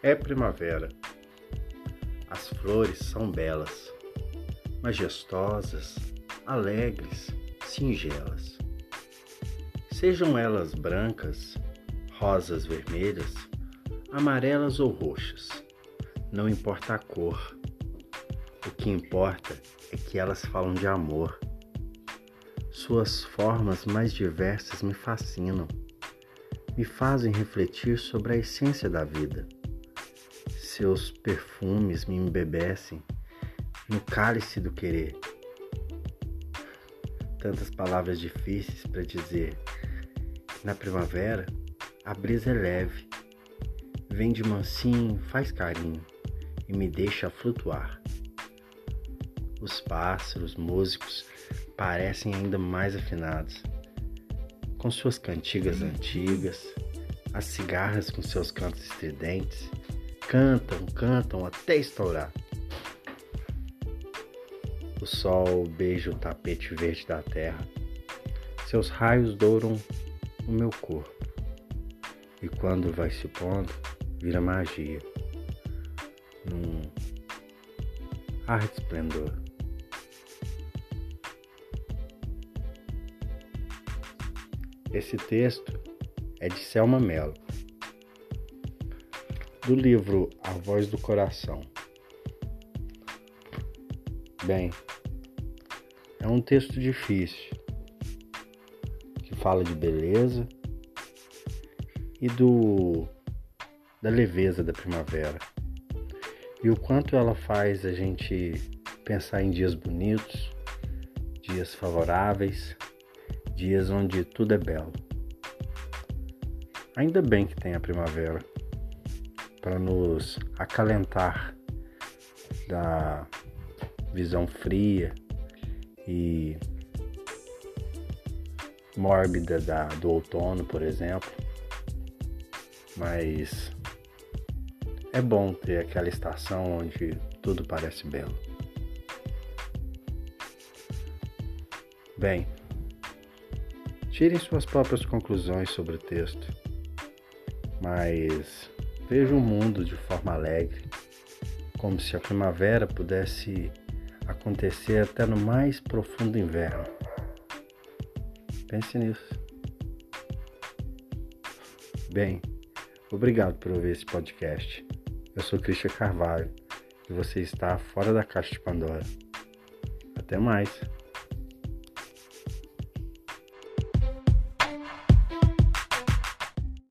É primavera. As flores são belas, majestosas, alegres, singelas. Sejam elas brancas, rosas vermelhas, amarelas ou roxas, não importa a cor. O que importa é que elas falam de amor. Suas formas mais diversas me fascinam, me fazem refletir sobre a essência da vida. Seus perfumes me embebecem no cálice do querer. Tantas palavras difíceis para dizer. Na primavera, a brisa é leve, vem de mansinho, faz carinho e me deixa flutuar. Os pássaros, músicos, parecem ainda mais afinados, com suas cantigas antigas, as cigarras com seus cantos estridentes, cantam, cantam até estourar. O sol beija o tapete verde da terra, seus raios douram o meu corpo, e quando vai se pondo, vira magia, num ar de esplendor. Esse texto é de Selma Mello, do livro A Voz do Coração. Bem, é um texto difícil, que fala de beleza e do da leveza da primavera. E o quanto ela faz a gente pensar em dias bonitos, dias favoráveis, dias onde tudo é belo. Ainda bem que tem a primavera para nos acalentar da visão fria e mórbida da, do outono, por exemplo. Mas é bom ter aquela estação onde tudo parece belo. Bem, tirem suas próprias conclusões sobre o texto, mas vejam o mundo de forma alegre, como se a primavera pudesse acontecer até no mais profundo inverno. Pense nisso. Bem, obrigado por ouvir esse podcast. Eu sou Christian Carvalho e você está fora da caixa de Pandora. Até mais!